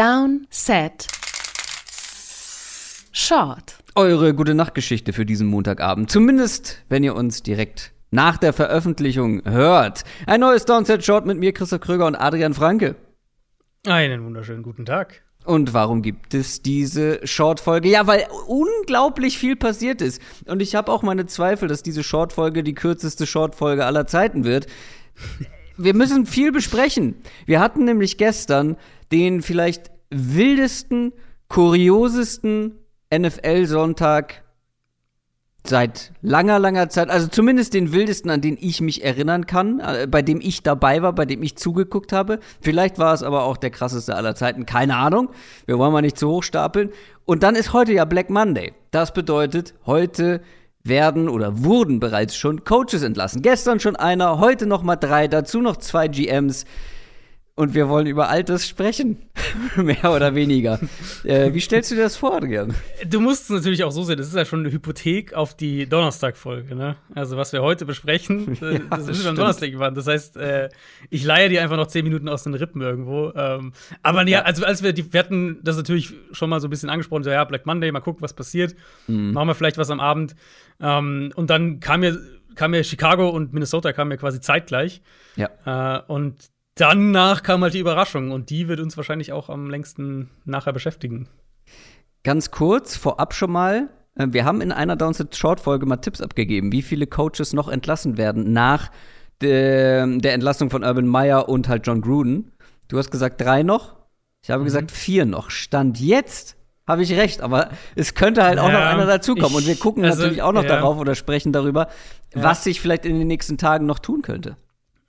Down, Set, Short. Eure gute Nachtgeschichte für diesen Montagabend. Zumindest, wenn ihr uns direkt nach der Veröffentlichung hört. Ein neues Downset Short mit mir, Christoph Kröger und Adrian Franke. Einen wunderschönen guten Tag. Und warum gibt es diese Short-Folge? Ja, weil unglaublich viel passiert ist. Und ich habe auch meine Zweifel, dass diese Short-Folge die kürzeste Short-Folge aller Zeiten wird. Wir müssen viel besprechen. Wir hatten nämlich gestern den vielleicht wildesten, kuriosesten NFL-Sonntag seit langer, langer Zeit, also zumindest den wildesten, an den ich mich erinnern kann, äh, bei dem ich dabei war, bei dem ich zugeguckt habe. Vielleicht war es aber auch der krasseste aller Zeiten, keine Ahnung. Wir wollen mal nicht zu hoch stapeln. Und dann ist heute ja Black Monday. Das bedeutet, heute werden oder wurden bereits schon Coaches entlassen. Gestern schon einer, heute noch mal drei, dazu noch zwei GMs und wir wollen über Altes sprechen. Mehr oder weniger. äh, wie stellst du dir das vor, Adrian? Du musst es natürlich auch so sehen, das ist ja schon eine Hypothek auf die Donnerstag-Folge, ne? Also, was wir heute besprechen, ja, das, das ist am Donnerstag geworden. Das heißt, äh, ich leihe dir einfach noch zehn Minuten aus den Rippen irgendwo. Ähm, aber ja, also, als wir, die, wir hatten das natürlich schon mal so ein bisschen angesprochen, so, ja, Black Monday, mal gucken, was passiert. Mhm. Machen wir vielleicht was am Abend. Ähm, und dann kam mir, kam mir Chicago und Minnesota kamen mir quasi zeitgleich. Ja. Äh, und Danach kam halt die Überraschung und die wird uns wahrscheinlich auch am längsten nachher beschäftigen. Ganz kurz, vorab schon mal, äh, wir haben in einer Downset Short Folge mal Tipps abgegeben, wie viele Coaches noch entlassen werden nach der, der Entlassung von Urban Meyer und halt John Gruden. Du hast gesagt drei noch. Ich habe mhm. gesagt vier noch. Stand jetzt habe ich recht, aber es könnte halt auch ja, noch einer dazukommen. und wir gucken also, natürlich auch noch ja. darauf oder sprechen darüber, ja. was sich vielleicht in den nächsten Tagen noch tun könnte.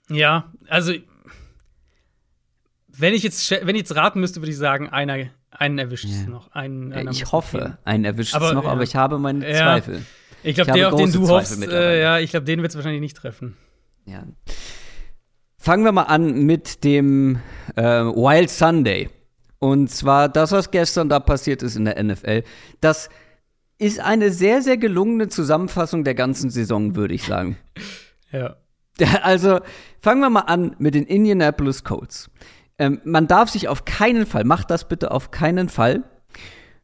Ja, also wenn ich jetzt, wenn ich jetzt raten müsste, würde ich sagen, einer, einen erwischt es ja. noch. Einen, ja, ich hoffe, einen erwischt es noch, ja. aber ich habe meine Zweifel. Ich glaube, der, auf den du hoffst, äh, ja, ich glaube, den wird es wahrscheinlich nicht treffen. Ja. Fangen wir mal an mit dem äh, Wild Sunday. Und zwar das, was gestern da passiert ist in der NFL. Das ist eine sehr, sehr gelungene Zusammenfassung der ganzen Saison, würde ich sagen. ja. Also fangen wir mal an mit den Indianapolis Colts. Ähm, man darf sich auf keinen Fall, macht das bitte auf keinen Fall.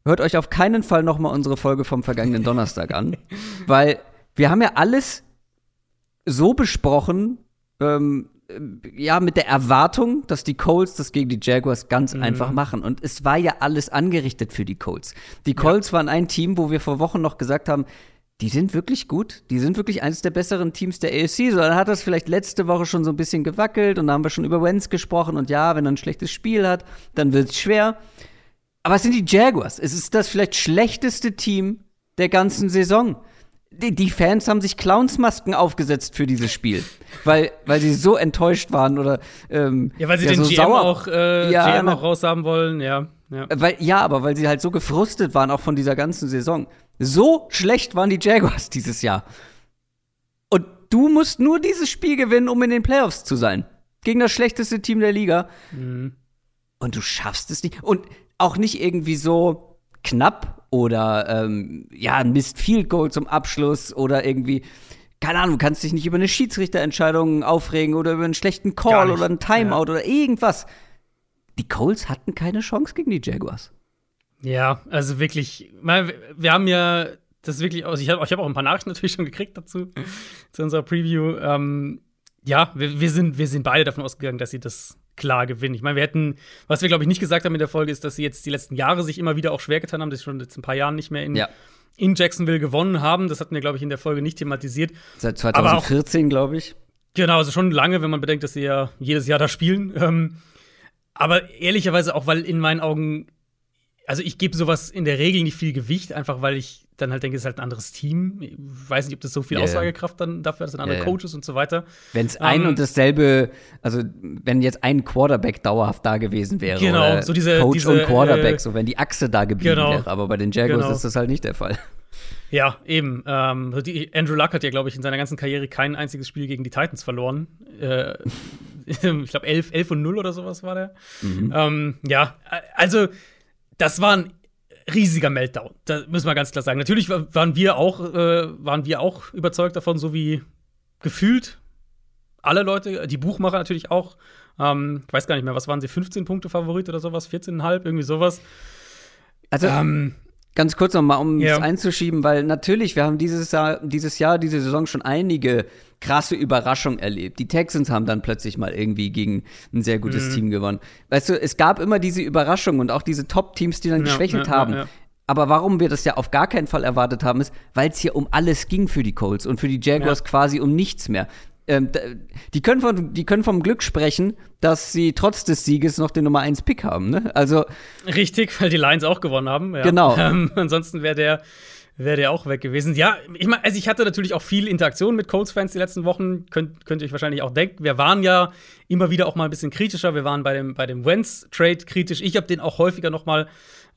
Hört euch auf keinen Fall noch mal unsere Folge vom vergangenen Donnerstag an, weil wir haben ja alles so besprochen, ähm, ja, mit der Erwartung, dass die Colts das gegen die Jaguars ganz mhm. einfach machen. Und es war ja alles angerichtet für die Colts. Die Colts ja. waren ein Team, wo wir vor Wochen noch gesagt haben, die sind wirklich gut. Die sind wirklich eines der besseren Teams der AFC. So, dann hat das vielleicht letzte Woche schon so ein bisschen gewackelt und da haben wir schon über Wentz gesprochen. Und ja, wenn er ein schlechtes Spiel hat, dann wird es schwer. Aber es sind die Jaguars. Es ist das vielleicht schlechteste Team der ganzen Saison. Die, die Fans haben sich Clownsmasken aufgesetzt für dieses Spiel, weil, weil sie so enttäuscht waren oder ähm, ja, weil sie ja, den so GM sauer. auch äh, ja, GM auch raushaben wollen, ja. Ja. Weil, ja, aber weil sie halt so gefrustet waren, auch von dieser ganzen Saison. So schlecht waren die Jaguars dieses Jahr. Und du musst nur dieses Spiel gewinnen, um in den Playoffs zu sein. Gegen das schlechteste Team der Liga. Mhm. Und du schaffst es nicht. Und auch nicht irgendwie so knapp oder ähm, ja, ein Mist Field Goal zum Abschluss oder irgendwie keine Ahnung, du kannst dich nicht über eine Schiedsrichterentscheidung aufregen oder über einen schlechten Call oder einen Timeout ja. oder irgendwas. Die Colts hatten keine Chance gegen die Jaguars. Ja, also wirklich, wir haben ja das wirklich aus. Ich habe hab auch ein paar Nachrichten natürlich schon gekriegt dazu, zu unserer Preview. Ähm, ja, wir, wir, sind, wir sind beide davon ausgegangen, dass sie das klar gewinnen. Ich meine, wir hätten, was wir, glaube ich, nicht gesagt haben in der Folge, ist, dass sie jetzt die letzten Jahre sich immer wieder auch schwer getan haben, dass sie schon jetzt ein paar Jahren nicht mehr in, ja. in Jacksonville gewonnen haben. Das hatten wir, glaube ich, in der Folge nicht thematisiert. Seit 2014, glaube ich. Genau, also schon lange, wenn man bedenkt, dass sie ja jedes Jahr da spielen. Ähm, aber ehrlicherweise auch, weil in meinen Augen also ich gebe sowas in der Regel nicht viel Gewicht, einfach weil ich dann halt denke, es ist halt ein anderes Team. Ich weiß nicht, ob das so viel yeah. Aussagekraft dann dafür hat, das sind andere yeah. Coaches und so weiter. Wenn es ein um, und dasselbe, also wenn jetzt ein Quarterback dauerhaft da gewesen wäre, genau, so diese, Coach diese, und Quarterback, äh, so wenn die Achse da geblieben genau, wäre, aber bei den Jaguars genau. ist das halt nicht der Fall. Ja, eben. Ähm, Andrew Luck hat ja, glaube ich, in seiner ganzen Karriere kein einziges Spiel gegen die Titans verloren. Äh, ich glaube, 11, 11 und 0 oder sowas war der. Mhm. Ähm, ja, also das war ein riesiger Meltdown. Da müssen wir ganz klar sagen. Natürlich waren wir auch, äh, waren wir auch überzeugt davon, so wie gefühlt alle Leute, die Buchmacher natürlich auch. Ähm, ich weiß gar nicht mehr, was waren sie? 15 Punkte Favorit oder sowas? 14,5, irgendwie sowas. Also, ähm, ganz kurz nochmal, um es einzuschieben, weil natürlich, wir haben dieses Jahr, dieses Jahr, diese Saison schon einige krasse Überraschungen erlebt. Die Texans haben dann plötzlich mal irgendwie gegen ein sehr gutes mhm. Team gewonnen. Weißt du, es gab immer diese Überraschungen und auch diese Top-Teams, die dann ja, geschwächelt ja, haben. Ja, aber warum wir das ja auf gar keinen Fall erwartet haben, ist, weil es hier um alles ging für die Colts und für die Jaguars ja. quasi um nichts mehr. Ähm, die, können von, die können vom Glück sprechen, dass sie trotz des Sieges noch den Nummer 1 Pick haben. Ne? Also Richtig, weil die Lions auch gewonnen haben. Ja. Genau. Ähm, ansonsten wäre der, wär der auch weg gewesen. Ja, ich meine, also ich hatte natürlich auch viel Interaktion mit Colts-Fans die letzten Wochen. Könnt, könnt ihr euch wahrscheinlich auch denken. Wir waren ja immer wieder auch mal ein bisschen kritischer. Wir waren bei dem, bei dem Wentz-Trade kritisch. Ich habe den auch häufiger noch mal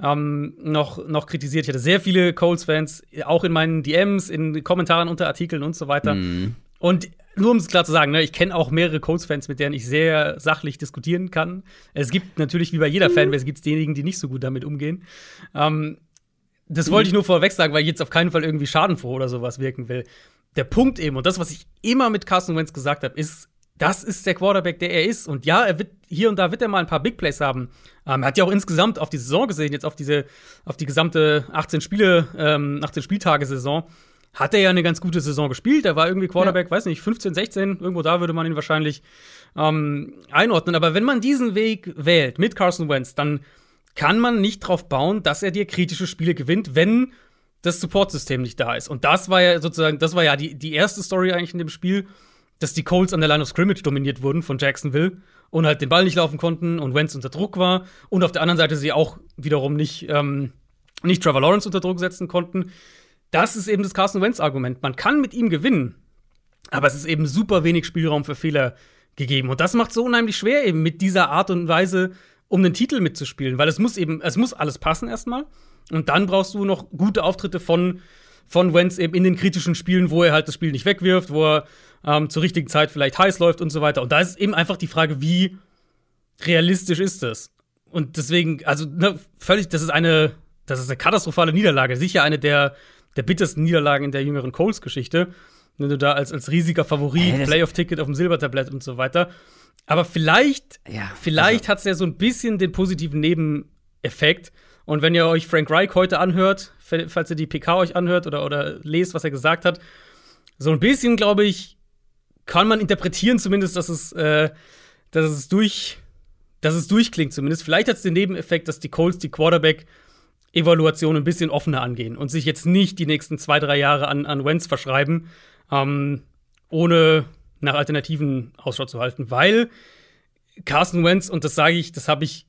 ähm, noch, noch kritisiert. Ich hatte sehr viele Colts-Fans, auch in meinen DMs, in Kommentaren unter Artikeln und so weiter. Mm. Und nur um es klar zu sagen, ne, ich kenne auch mehrere Colts-Fans, mit denen ich sehr sachlich diskutieren kann. Es gibt natürlich, wie bei jeder Fanbase, gibt es diejenigen, die nicht so gut damit umgehen. Ähm, das wollte ich nur vorweg sagen, weil ich jetzt auf keinen Fall irgendwie schadenfroh oder sowas wirken will. Der Punkt eben, und das, was ich immer mit Carson Wentz gesagt habe, ist, das ist der Quarterback, der er ist. Und ja, er wird hier und da wird er mal ein paar Big Plays haben. Ähm, er hat ja auch insgesamt auf die Saison gesehen, jetzt auf diese, auf die gesamte 18 Spiele, ähm, 18 Spieltage-Saison, hat er ja eine ganz gute Saison gespielt. Er war irgendwie Quarterback, ja. weiß nicht, 15, 16, irgendwo da würde man ihn wahrscheinlich ähm, einordnen. Aber wenn man diesen Weg wählt mit Carson Wentz, dann kann man nicht darauf bauen, dass er dir kritische Spiele gewinnt, wenn das Supportsystem nicht da ist. Und das war ja sozusagen, das war ja die, die erste Story eigentlich in dem Spiel dass die Colts an der Line of Scrimmage dominiert wurden von Jacksonville und halt den Ball nicht laufen konnten und Wentz unter Druck war und auf der anderen Seite sie auch wiederum nicht, ähm, nicht Trevor Lawrence unter Druck setzen konnten. Das ist eben das Carson Wentz-Argument. Man kann mit ihm gewinnen, aber es ist eben super wenig Spielraum für Fehler gegeben. Und das macht es so unheimlich schwer, eben mit dieser Art und Weise um den Titel mitzuspielen, weil es muss eben, es muss alles passen erstmal. Und dann brauchst du noch gute Auftritte von, von Wentz eben in den kritischen Spielen, wo er halt das Spiel nicht wegwirft, wo er ähm, zur richtigen Zeit vielleicht heiß läuft und so weiter. Und da ist eben einfach die Frage, wie realistisch ist das? Und deswegen, also ne, völlig, das ist eine, das ist eine katastrophale Niederlage. Sicher eine der, der bittersten Niederlagen in der jüngeren Coles-Geschichte. Wenn du da als, als riesiger Favorit, hey, Playoff-Ticket auf dem Silbertablett und so weiter. Aber vielleicht, ja, vielleicht also. hat es ja so ein bisschen den positiven Nebeneffekt. Und wenn ihr euch Frank Reich heute anhört, falls ihr die PK euch anhört oder, oder lest, was er gesagt hat, so ein bisschen, glaube ich, kann man interpretieren zumindest, dass es, äh, dass es durch, dass es durchklingt zumindest. Vielleicht hat es den Nebeneffekt, dass die Colts die Quarterback-Evaluation ein bisschen offener angehen und sich jetzt nicht die nächsten zwei, drei Jahre an, an Wentz verschreiben, ähm, ohne nach Alternativen Ausschau zu halten, weil Carson Wentz, und das sage ich, das habe ich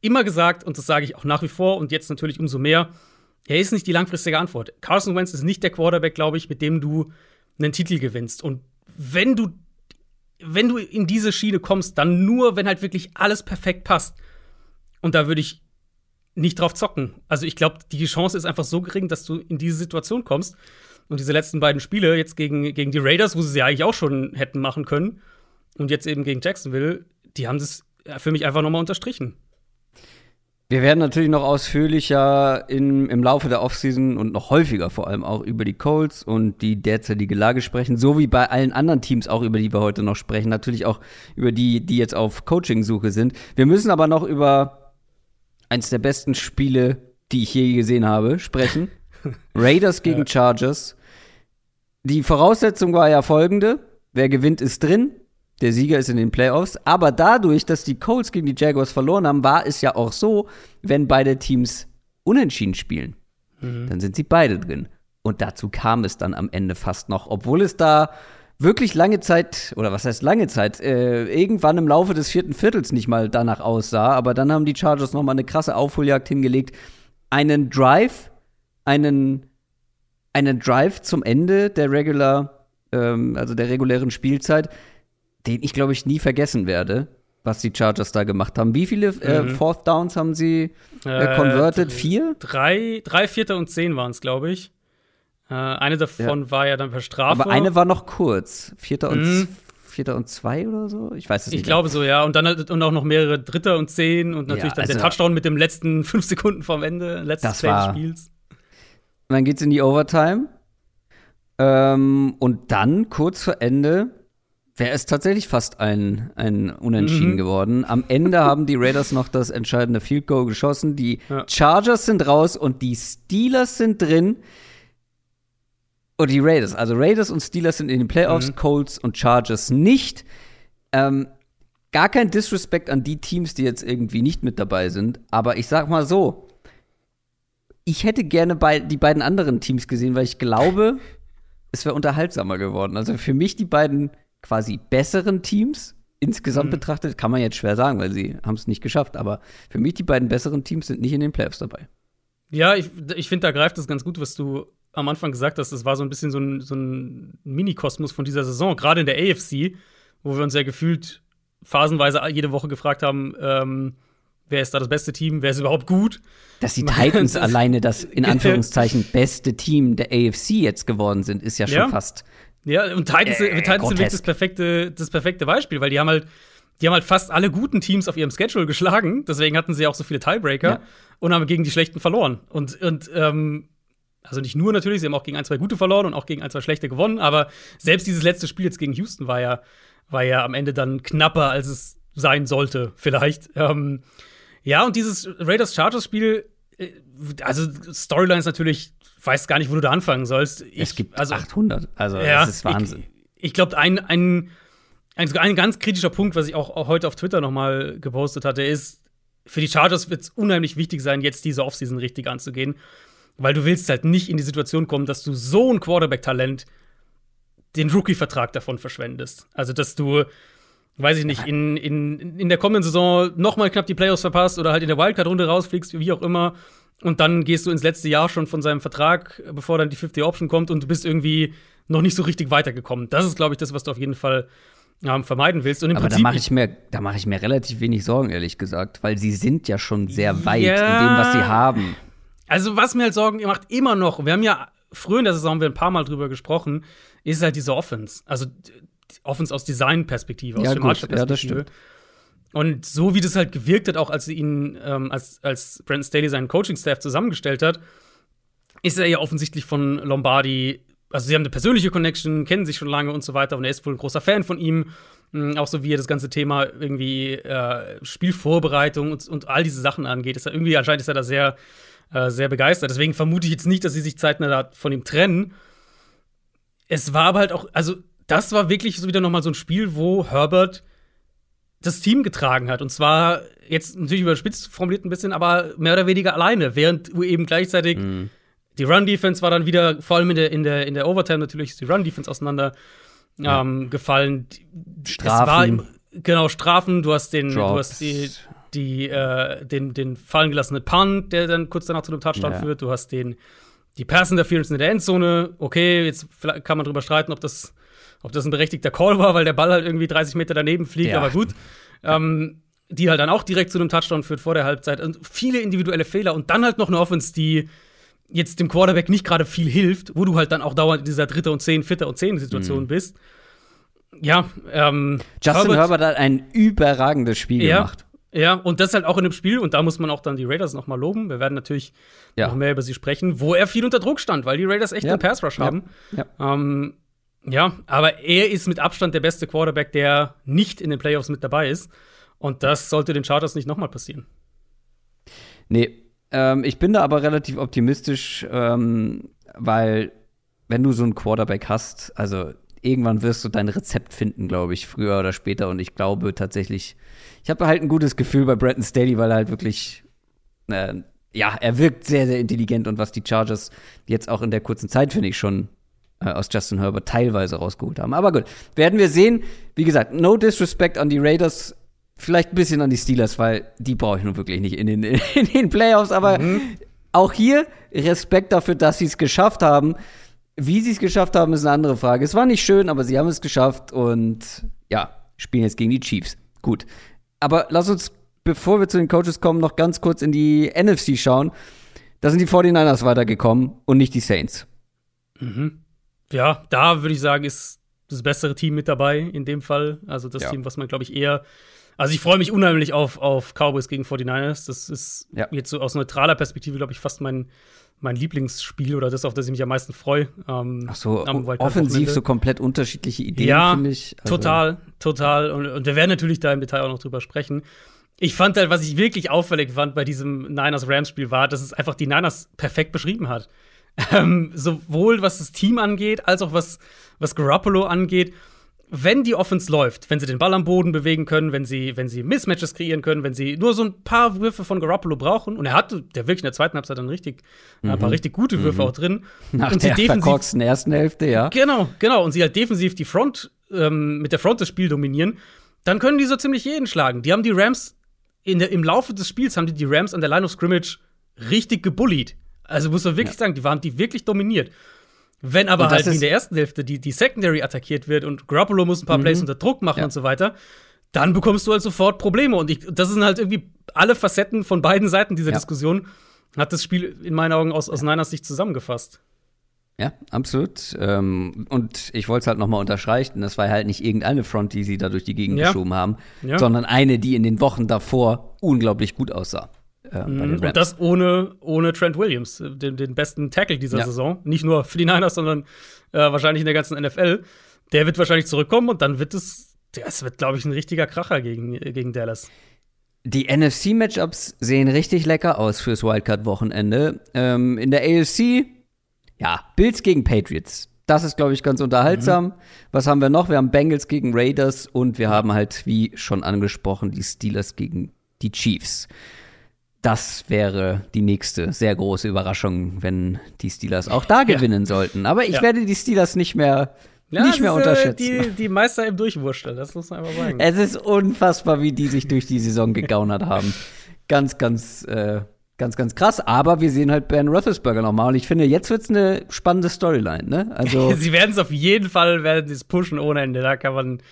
immer gesagt und das sage ich auch nach wie vor und jetzt natürlich umso mehr, er ist nicht die langfristige Antwort. Carson Wentz ist nicht der Quarterback, glaube ich, mit dem du einen Titel gewinnst. Und wenn du, wenn du in diese Schiene kommst, dann nur, wenn halt wirklich alles perfekt passt. Und da würde ich nicht drauf zocken. Also ich glaube, die Chance ist einfach so gering, dass du in diese Situation kommst. Und diese letzten beiden Spiele jetzt gegen, gegen die Raiders, wo sie sie eigentlich auch schon hätten machen können, und jetzt eben gegen Jacksonville, die haben das für mich einfach nochmal unterstrichen. Wir werden natürlich noch ausführlicher in, im Laufe der Offseason und noch häufiger vor allem auch über die Colts und die derzeitige Lage sprechen, so wie bei allen anderen Teams auch, über die wir heute noch sprechen. Natürlich auch über die, die jetzt auf Coaching-Suche sind. Wir müssen aber noch über eins der besten Spiele, die ich je gesehen habe, sprechen. Raiders gegen ja. Chargers. Die Voraussetzung war ja folgende. Wer gewinnt, ist drin. Der Sieger ist in den Playoffs. Aber dadurch, dass die Colts gegen die Jaguars verloren haben, war es ja auch so, wenn beide Teams unentschieden spielen, mhm. dann sind sie beide drin. Und dazu kam es dann am Ende fast noch, obwohl es da wirklich lange Zeit, oder was heißt lange Zeit, äh, irgendwann im Laufe des vierten Viertels nicht mal danach aussah. Aber dann haben die Chargers noch mal eine krasse Aufholjagd hingelegt. Einen Drive, einen, einen Drive zum Ende der Regular, ähm, also der regulären Spielzeit, den ich, glaube ich, nie vergessen werde, was die Chargers da gemacht haben. Wie viele äh, mhm. Fourth Downs haben sie äh, converted? Äh, Vier? Drei, drei, Vierter und zehn waren es, glaube ich. Äh, eine davon ja. war ja dann per Strafe. Aber eine war noch kurz. Vierter und mhm. Vierter und zwei oder so? Ich weiß es nicht. Ich glaube so, ja. Und dann und auch noch mehrere Dritter und zehn und natürlich ja, dann also, der Touchdown mit dem letzten fünf Sekunden vom Ende, letztes Play des Spiels. Und dann geht's in die Overtime. Ähm, und dann, kurz vor Ende, Wäre es tatsächlich fast ein, ein Unentschieden mhm. geworden. Am Ende haben die Raiders noch das entscheidende Field Goal geschossen. Die ja. Chargers sind raus und die Steelers sind drin. Und die Raiders, also Raiders und Steelers sind in den Playoffs, mhm. Colts und Chargers nicht. Ähm, gar kein Disrespect an die Teams, die jetzt irgendwie nicht mit dabei sind. Aber ich sag mal so, ich hätte gerne bei, die beiden anderen Teams gesehen, weil ich glaube, es wäre unterhaltsamer geworden. Also für mich die beiden quasi besseren Teams insgesamt mhm. betrachtet, kann man jetzt schwer sagen, weil sie haben es nicht geschafft. Aber für mich die beiden besseren Teams sind nicht in den Playoffs dabei. Ja, ich, ich finde, da greift es ganz gut, was du am Anfang gesagt hast. Das war so ein bisschen so ein, so ein Mini-Kosmos von dieser Saison, gerade in der AFC, wo wir uns ja gefühlt phasenweise jede Woche gefragt haben, ähm, wer ist da das beste Team, wer ist überhaupt gut. Dass die Titans alleine das in Anführungszeichen beste Team der AFC jetzt geworden sind, ist ja schon ja. fast ja, und Titans, äh, Titans sind wirklich das perfekte, das perfekte Beispiel, weil die haben halt, die haben halt fast alle guten Teams auf ihrem Schedule geschlagen. Deswegen hatten sie auch so viele Tiebreaker ja. und haben gegen die schlechten verloren. Und, und ähm, also nicht nur natürlich, sie haben auch gegen ein, zwei gute verloren und auch gegen ein, zwei schlechte gewonnen, aber selbst dieses letzte Spiel jetzt gegen Houston war ja, war ja am Ende dann knapper, als es sein sollte, vielleicht. Ähm, ja, und dieses Raiders-Chargers-Spiel, äh, also Storyline ist natürlich weiß gar nicht, wo du da anfangen sollst. Ich, es gibt also, 800, also ja, das ist Wahnsinn. Ich, ich glaube, ein, ein, ein, ein, ganz kritischer Punkt, was ich auch, auch heute auf Twitter noch mal gepostet hatte, ist, für die Chargers wird es unheimlich wichtig sein, jetzt diese Offseason richtig anzugehen, weil du willst halt nicht in die Situation kommen, dass du so ein Quarterback-Talent den Rookie-Vertrag davon verschwendest. Also, dass du weiß ich nicht, in, in, in der kommenden Saison noch mal knapp die Playoffs verpasst oder halt in der Wildcard-Runde rausfliegst, wie auch immer und dann gehst du ins letzte Jahr schon von seinem Vertrag, bevor dann die 50 Option kommt und du bist irgendwie noch nicht so richtig weitergekommen. Das ist, glaube ich, das, was du auf jeden Fall ähm, vermeiden willst. Und im Aber Prinzip, da mache ich, mir, mach ich mir relativ wenig Sorgen, ehrlich gesagt, weil sie sind ja schon sehr weit ja, in dem, was sie haben. Also, was mir halt Sorgen macht, immer noch, wir haben ja früher in der Saison wir ein paar Mal drüber gesprochen, ist halt diese Offense. Also, Offense aus Designperspektive, aus ja, schematischer Perspektive. Ja, das stimmt. Und so wie das halt gewirkt hat, auch als sie ihn, ähm, als, als Brandon Staley seinen Coaching-Staff zusammengestellt hat, ist er ja offensichtlich von Lombardi, also sie haben eine persönliche Connection, kennen sich schon lange und so weiter und er ist wohl ein großer Fan von ihm. Mhm, auch so wie er das ganze Thema irgendwie äh, Spielvorbereitung und, und, all diese Sachen angeht. Ist er irgendwie anscheinend ist er da sehr, äh, sehr begeistert. Deswegen vermute ich jetzt nicht, dass sie sich zeitnah von ihm trennen. Es war aber halt auch, also das war wirklich so wieder noch mal so ein Spiel, wo Herbert das Team getragen hat. Und zwar jetzt natürlich überspitzt formuliert ein bisschen, aber mehr oder weniger alleine, während eben gleichzeitig mhm. die Run-Defense war dann wieder, vor allem in der, in der, in der Overtime natürlich, ist die Run-Defense auseinander ja. ähm, gefallen. Strafen. War, genau, Strafen, du hast den, Drops. du hast die, die, äh, den, den fallen gelassenen Punt, der dann kurz danach zu einem Touchdown ja. führt, du hast den, die Pass Interference in der Endzone, okay, jetzt kann man drüber streiten, ob das ob das ein berechtigter Call war, weil der Ball halt irgendwie 30 Meter daneben fliegt, ja. aber gut. Ähm, die halt dann auch direkt zu einem Touchdown führt vor der Halbzeit. Und viele individuelle Fehler und dann halt noch eine Offense, die jetzt dem Quarterback nicht gerade viel hilft, wo du halt dann auch dauernd in dieser dritte und zehn, vierte und zehn Situation mhm. bist. Ja, ähm, Justin Herbert, Herbert, hat ein überragendes Spiel ja, gemacht. Ja, und das halt auch in dem Spiel, und da muss man auch dann die Raiders noch mal loben. Wir werden natürlich ja. noch mehr über sie sprechen, wo er viel unter Druck stand, weil die Raiders echt ja. einen Pass Rush haben. Ja. Ähm, ja, aber er ist mit Abstand der beste Quarterback, der nicht in den Playoffs mit dabei ist. Und das sollte den Chargers nicht nochmal passieren. Nee, ähm, ich bin da aber relativ optimistisch, ähm, weil wenn du so einen Quarterback hast, also irgendwann wirst du dein Rezept finden, glaube ich, früher oder später. Und ich glaube tatsächlich, ich habe halt ein gutes Gefühl bei Brandon Staley, weil er halt wirklich, äh, ja, er wirkt sehr, sehr intelligent und was die Chargers jetzt auch in der kurzen Zeit, finde ich, schon äh, aus Justin Herbert teilweise rausgeholt haben. Aber gut, werden wir sehen. Wie gesagt, no disrespect an die Raiders, vielleicht ein bisschen an die Steelers, weil die brauche ich nun wirklich nicht in den, in den Playoffs. Aber mhm. auch hier Respekt dafür, dass sie es geschafft haben. Wie sie es geschafft haben, ist eine andere Frage. Es war nicht schön, aber sie haben es geschafft und ja, spielen jetzt gegen die Chiefs. Gut. Aber lass uns, bevor wir zu den Coaches kommen, noch ganz kurz in die NFC schauen. Da sind die 49ers weitergekommen und nicht die Saints. Mhm ja, da würde ich sagen, ist das bessere Team mit dabei in dem Fall. Also das ja. Team, was man, glaube ich, eher Also ich freue mich unheimlich auf, auf Cowboys gegen 49ers. Das ist ja. jetzt so aus neutraler Perspektive, glaube ich, fast mein, mein Lieblingsspiel oder das, auf das ich mich am meisten freue. Ähm, Ach so, offensiv so komplett unterschiedliche Ideen, ja, finde ich. Also total, total. Und, und wir werden natürlich da im Detail auch noch drüber sprechen. Ich fand halt, was ich wirklich auffällig fand bei diesem Niners-Rams-Spiel war, dass es einfach die Niners perfekt beschrieben hat. Ähm, sowohl was das Team angeht, als auch was, was Garoppolo angeht wenn die Offense läuft, wenn sie den Ball am Boden bewegen können, wenn sie, wenn sie Mismatches kreieren können, wenn sie nur so ein paar Würfe von Garoppolo brauchen, und er hatte der wirklich in der zweiten Halbzeit dann richtig, mhm. ein paar richtig gute Würfe mhm. auch drin. Nach und der verkorksten ersten Hälfte, ja. Genau, genau. Und sie halt defensiv die Front, ähm, mit der Front das Spiel dominieren, dann können die so ziemlich jeden schlagen. Die haben die Rams in der, im Laufe des Spiels haben die die Rams an der Line of Scrimmage richtig gebullied. Also muss man wirklich ja. sagen, die waren die wirklich dominiert. Wenn aber halt in der ersten Hälfte die, die Secondary attackiert wird und Garoppolo muss ein paar mhm. Plays unter Druck machen ja. und so weiter, dann bekommst du halt sofort Probleme. Und ich, das sind halt irgendwie alle Facetten von beiden Seiten dieser ja. Diskussion, hat das Spiel in meinen Augen aus, aus Niners Sicht zusammengefasst. Ja, absolut. Ähm, und ich wollte es halt nochmal unterstreichen, das war halt nicht irgendeine Front, die sie da durch die Gegend ja. geschoben haben, sondern eine, die in den Wochen davor unglaublich gut aussah. Äh, mhm. Und das ohne, ohne Trent Williams, den, den besten Tackle dieser ja. Saison. Nicht nur für die Niners, sondern äh, wahrscheinlich in der ganzen NFL. Der wird wahrscheinlich zurückkommen und dann wird es, das wird, glaube ich, ein richtiger Kracher gegen, gegen Dallas. Die NFC-Matchups sehen richtig lecker aus fürs Wildcard-Wochenende. Ähm, in der AFC, ja, Bills gegen Patriots. Das ist, glaube ich, ganz unterhaltsam. Mhm. Was haben wir noch? Wir haben Bengals gegen Raiders und wir haben halt, wie schon angesprochen, die Steelers gegen die Chiefs das wäre die nächste sehr große Überraschung, wenn die Steelers auch da gewinnen ja. sollten. Aber ich ja. werde die Steelers nicht mehr ja, nicht mehr ist, unterschätzen. Äh, die, die Meister im Durchwurstel, das muss man einfach sagen. Es ist unfassbar, wie die sich durch die Saison gegaunert haben. Ganz, ganz, äh, ganz, ganz krass. Aber wir sehen halt Ben Roethlisberger nochmal. Und ich finde, jetzt wird es eine spannende Storyline. Ne? Also Sie werden es auf jeden Fall, werden es pushen ohne Ende. Da kann man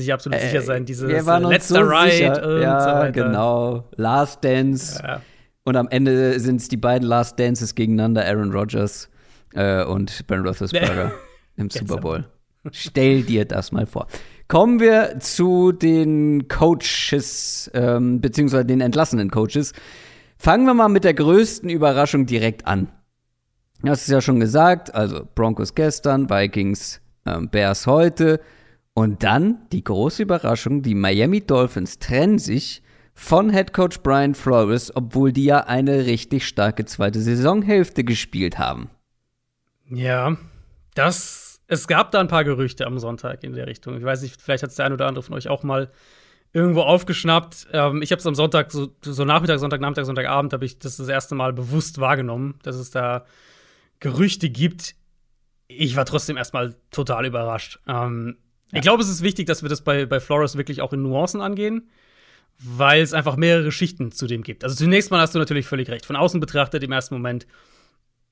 sich absolut äh, sicher sein. Dieses letzter so Ride und ja, so weiter. genau. Last Dance. Ja. Und am Ende sind es die beiden Last Dances gegeneinander, Aaron Rodgers äh, und Ben Roethlisberger im Super Bowl. Stell dir das mal vor. Kommen wir zu den Coaches, ähm, beziehungsweise den entlassenen Coaches. Fangen wir mal mit der größten Überraschung direkt an. Du hast es ja schon gesagt, also Broncos gestern, Vikings, ähm, Bears heute. Und dann die große Überraschung, die Miami Dolphins trennen sich von Head Coach Brian Flores, obwohl die ja eine richtig starke zweite Saisonhälfte gespielt haben. Ja, das es gab da ein paar Gerüchte am Sonntag in der Richtung. Ich weiß nicht, vielleicht hat es der ein oder andere von euch auch mal irgendwo aufgeschnappt. Ähm, ich habe es am Sonntag, so, so Nachmittag, Sonntag, Nachmittag, Sonntagabend, habe ich das das erste Mal bewusst wahrgenommen, dass es da Gerüchte gibt. Ich war trotzdem erstmal total überrascht. Ähm, ich glaube, es ist wichtig, dass wir das bei, bei Flores wirklich auch in Nuancen angehen, weil es einfach mehrere Schichten zu dem gibt. Also zunächst mal hast du natürlich völlig recht. Von außen betrachtet im ersten Moment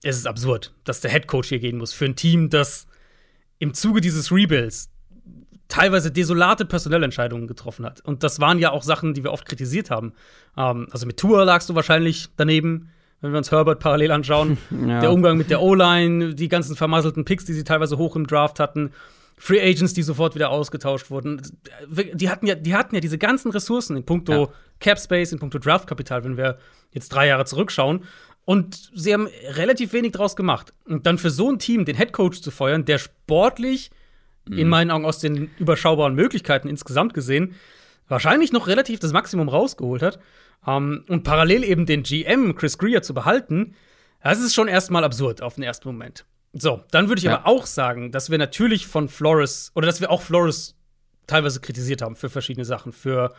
ist es absurd, dass der Head Coach hier gehen muss für ein Team, das im Zuge dieses Rebuilds teilweise desolate Personellentscheidungen getroffen hat. Und das waren ja auch Sachen, die wir oft kritisiert haben. Ähm, also mit Tour lagst du wahrscheinlich daneben, wenn wir uns Herbert parallel anschauen. Ja. Der Umgang mit der O-Line, die ganzen vermasselten Picks, die sie teilweise hoch im Draft hatten. Free Agents, die sofort wieder ausgetauscht wurden. Die hatten ja, die hatten ja diese ganzen Ressourcen in puncto ja. Cap Space, in puncto Draftkapital, wenn wir jetzt drei Jahre zurückschauen. Und sie haben relativ wenig draus gemacht. Und dann für so ein Team den Head Coach zu feuern, der sportlich, mhm. in meinen Augen aus den überschaubaren Möglichkeiten insgesamt gesehen, wahrscheinlich noch relativ das Maximum rausgeholt hat. Um, ähm, und parallel eben den GM Chris Greer zu behalten, das ist schon erstmal absurd auf den ersten Moment. So, dann würde ich ja. aber auch sagen, dass wir natürlich von Flores oder dass wir auch Flores teilweise kritisiert haben für verschiedene Sachen. Für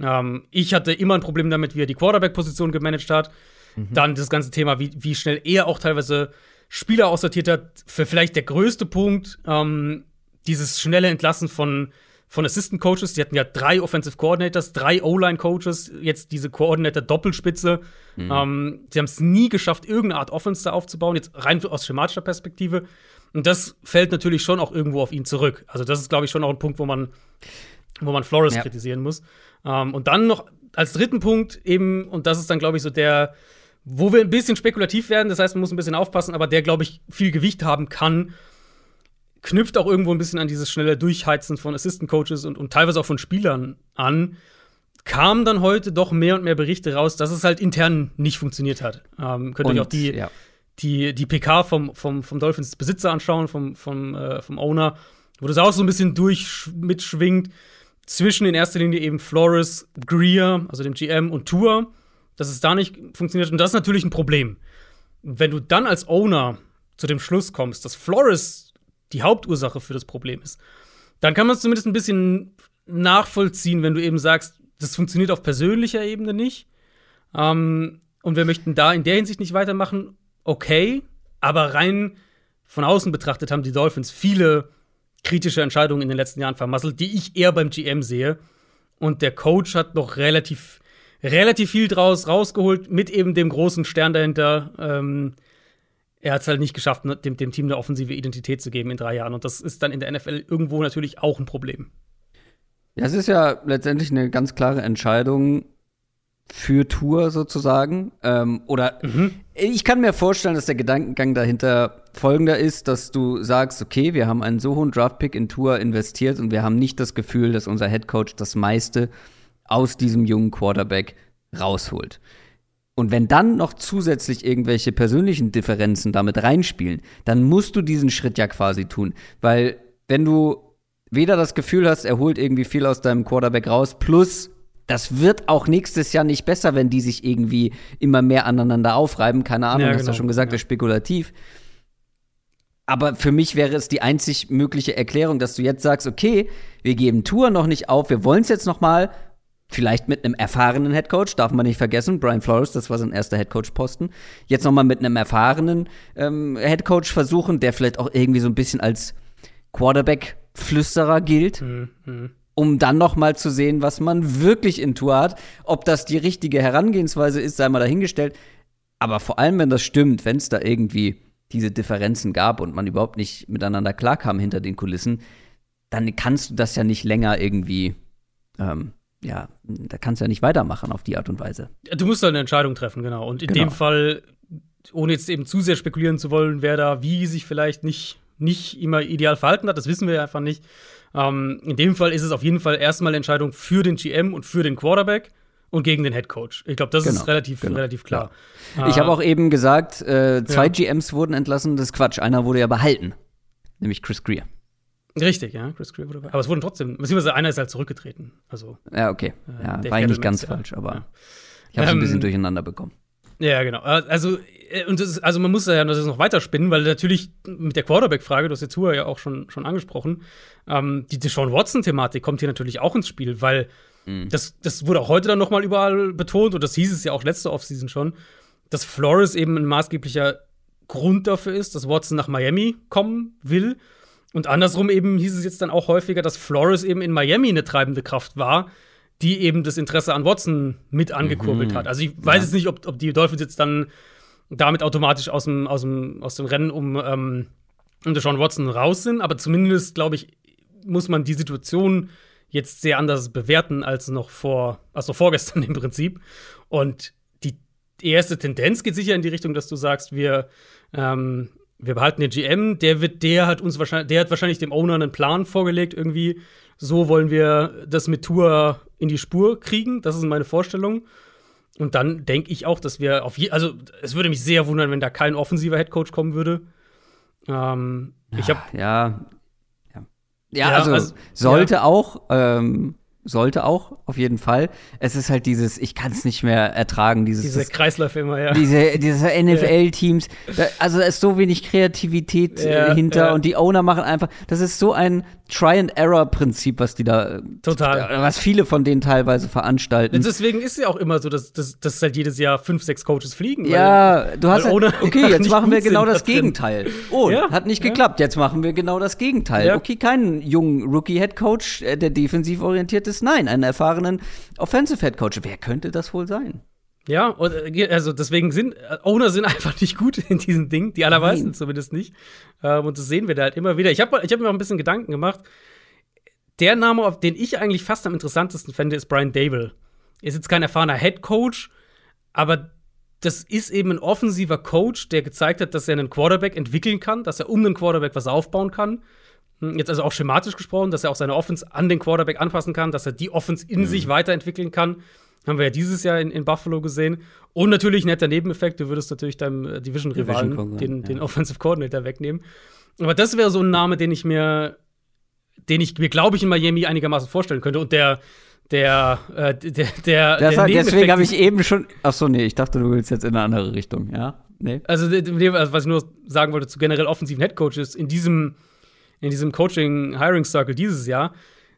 ähm, ich hatte immer ein Problem damit, wie er die Quarterback-Position gemanagt hat. Mhm. Dann das ganze Thema, wie, wie schnell er auch teilweise Spieler aussortiert hat. Für vielleicht der größte Punkt, ähm, dieses schnelle Entlassen von von Assistant Coaches. Die hatten ja drei Offensive Coordinators, drei O-Line Coaches, jetzt diese Coordinator Doppelspitze. Mhm. Ähm, sie haben es nie geschafft, irgendeine Art Offense da aufzubauen, jetzt rein aus schematischer Perspektive. Und das fällt natürlich schon auch irgendwo auf ihn zurück. Also, das ist, glaube ich, schon auch ein Punkt, wo man, wo man Flores ja. kritisieren muss. Ähm, und dann noch als dritten Punkt eben, und das ist dann, glaube ich, so der, wo wir ein bisschen spekulativ werden, das heißt, man muss ein bisschen aufpassen, aber der, glaube ich, viel Gewicht haben kann knüpft auch irgendwo ein bisschen an dieses schnelle Durchheizen von Assistant Coaches und, und teilweise auch von Spielern an. kamen dann heute doch mehr und mehr Berichte raus, dass es halt intern nicht funktioniert hat. Ähm, könnt ihr euch auch die, ja. die, die PK vom, vom, vom Dolphins Besitzer anschauen, vom, vom, äh, vom Owner, wo das auch so ein bisschen durch mitschwingt zwischen in erster Linie eben Flores, Greer, also dem GM und Tour, dass es da nicht funktioniert. Und das ist natürlich ein Problem. Wenn du dann als Owner zu dem Schluss kommst, dass Flores die Hauptursache für das Problem ist, dann kann man es zumindest ein bisschen nachvollziehen, wenn du eben sagst, das funktioniert auf persönlicher Ebene nicht. Ähm, und wir möchten da in der Hinsicht nicht weitermachen, okay. Aber rein von außen betrachtet haben die Dolphins viele kritische Entscheidungen in den letzten Jahren vermasselt, die ich eher beim GM sehe. Und der Coach hat noch relativ, relativ viel draus rausgeholt, mit eben dem großen Stern dahinter. Ähm, er hat es halt nicht geschafft, ne, dem, dem Team eine offensive Identität zu geben in drei Jahren. Und das ist dann in der NFL irgendwo natürlich auch ein Problem. Ja, es ist ja letztendlich eine ganz klare Entscheidung für Tour sozusagen. Ähm, oder mhm. ich kann mir vorstellen, dass der Gedankengang dahinter folgender ist, dass du sagst, okay, wir haben einen so hohen Draftpick in Tour investiert und wir haben nicht das Gefühl, dass unser Headcoach das meiste aus diesem jungen Quarterback rausholt. Und wenn dann noch zusätzlich irgendwelche persönlichen Differenzen damit reinspielen, dann musst du diesen Schritt ja quasi tun. Weil wenn du weder das Gefühl hast, er holt irgendwie viel aus deinem Quarterback raus, plus das wird auch nächstes Jahr nicht besser, wenn die sich irgendwie immer mehr aneinander aufreiben. Keine Ahnung, ja, genau. hast du ja schon gesagt, ja. ist spekulativ. Aber für mich wäre es die einzig mögliche Erklärung, dass du jetzt sagst, okay, wir geben Tour noch nicht auf, wir wollen es jetzt noch mal, vielleicht mit einem erfahrenen Headcoach, darf man nicht vergessen, Brian Flores, das war sein erster Headcoach-Posten, jetzt noch mal mit einem erfahrenen ähm, Headcoach versuchen, der vielleicht auch irgendwie so ein bisschen als Quarterback-Flüsterer gilt. Mhm. mhm. Um dann noch mal zu sehen, was man wirklich in Tour hat. Ob das die richtige Herangehensweise ist, sei mal dahingestellt. Aber vor allem, wenn das stimmt, wenn es da irgendwie diese Differenzen gab und man überhaupt nicht miteinander klarkam hinter den Kulissen, dann kannst du das ja nicht länger irgendwie, ähm, ja, da kannst du ja nicht weitermachen auf die Art und Weise. Du musst halt eine Entscheidung treffen, genau. Und in genau. dem Fall, ohne jetzt eben zu sehr spekulieren zu wollen, wer da wie sich vielleicht nicht, nicht immer ideal verhalten hat, das wissen wir ja einfach nicht. Ähm, in dem Fall ist es auf jeden Fall erstmal eine Entscheidung für den GM und für den Quarterback und gegen den Head Coach. Ich glaube, das genau, ist relativ, genau. relativ klar. Ja. Ich habe auch eben gesagt, äh, zwei ja. GMs wurden entlassen, das ist Quatsch. Einer wurde ja behalten, nämlich Chris Greer. Richtig, ja, Chris Greer wurde. Aber es wurden trotzdem, beziehungsweise einer ist halt zurückgetreten. Also, ja, okay. Äh, ja, war eigentlich ganz falsch, aber ja. ich habe es ähm, ein bisschen durcheinander bekommen. Ja, genau. Äh, also, äh, und ist, also man muss ja das noch weiterspinnen, weil natürlich mit der Quarterback-Frage, du hast jetzt ja auch schon, schon angesprochen, ähm, die Deshaun Watson-Thematik kommt hier natürlich auch ins Spiel, weil Mhm. Das, das wurde auch heute dann nochmal überall betont und das hieß es ja auch letzte Offseason schon, dass Flores eben ein maßgeblicher Grund dafür ist, dass Watson nach Miami kommen will. Und andersrum eben hieß es jetzt dann auch häufiger, dass Flores eben in Miami eine treibende Kraft war, die eben das Interesse an Watson mit angekurbelt mhm. hat. Also ich weiß ja. jetzt nicht, ob, ob die Dolphins jetzt dann damit automatisch aus dem, aus dem, aus dem Rennen um, ähm, um Deshaun Watson raus sind, aber zumindest, glaube ich, muss man die Situation jetzt sehr anders bewerten als noch vor, als noch vorgestern im Prinzip. Und die, erste Tendenz geht sicher in die Richtung, dass du sagst, wir, ähm, wir behalten den GM, der wird, der hat uns wahrscheinlich, der hat wahrscheinlich dem Owner einen Plan vorgelegt, irgendwie. So wollen wir das mit Tour in die Spur kriegen. Das ist meine Vorstellung. Und dann denke ich auch, dass wir auf je also es würde mich sehr wundern, wenn da kein offensiver Headcoach kommen würde. Ähm, ich habe ja, ja, ja also, also, sollte ja. auch, ähm, sollte auch, auf jeden Fall. Es ist halt dieses, ich kann es nicht mehr ertragen, dieses. Diese Kreisläufe immer, ja. Diese, diese NFL-Teams. Also da ist so wenig Kreativität ja, äh, hinter und die Owner machen einfach, das ist so ein Try-and-Error-Prinzip, was die da, Total. was viele von denen teilweise veranstalten. Deswegen ist es ja auch immer so, dass, dass, dass halt jedes Jahr fünf, sechs Coaches fliegen. Ja, du hast halt, okay, jetzt machen wir genau das Gegenteil. Oh, ja, hat nicht geklappt, jetzt machen wir genau das Gegenteil. Okay, keinen jungen Rookie-Head-Coach, äh, der defensiv orientiert ist, nein, einen erfahrenen Offensive-Head-Coach. Wer könnte das wohl sein? Ja, äh, also deswegen sind äh, Owner sind einfach nicht gut in diesem Ding, die allermeisten Nein. zumindest nicht. Ähm, und das sehen wir da halt immer wieder. Ich habe ich hab mir auch ein bisschen Gedanken gemacht. Der Name, auf den ich eigentlich fast am interessantesten fände, ist Brian Dable. Er ist jetzt kein erfahrener Head Coach, aber das ist eben ein offensiver Coach, der gezeigt hat, dass er einen Quarterback entwickeln kann, dass er um einen Quarterback was aufbauen kann. Hm, jetzt also auch schematisch gesprochen, dass er auch seine Offense an den Quarterback anpassen kann, dass er die Offense in mhm. sich weiterentwickeln kann. Haben wir ja dieses Jahr in, in Buffalo gesehen. Und natürlich ein netter Nebeneffekt, du würdest natürlich deinem äh, Division-Rivalen Division den, ja. den Offensive Coordinator wegnehmen. Aber das wäre so ein Name, den ich mir, den ich mir, glaube ich, in Miami einigermaßen vorstellen könnte. Und der, der, äh, der, der, der Deswegen habe ich eben schon. Ach so, nee, ich dachte, du willst jetzt in eine andere Richtung, ja? Nee. Also, also was ich nur sagen wollte zu generell offensiven Headcoaches in diesem, in diesem Coaching-Hiring-Circle dieses Jahr,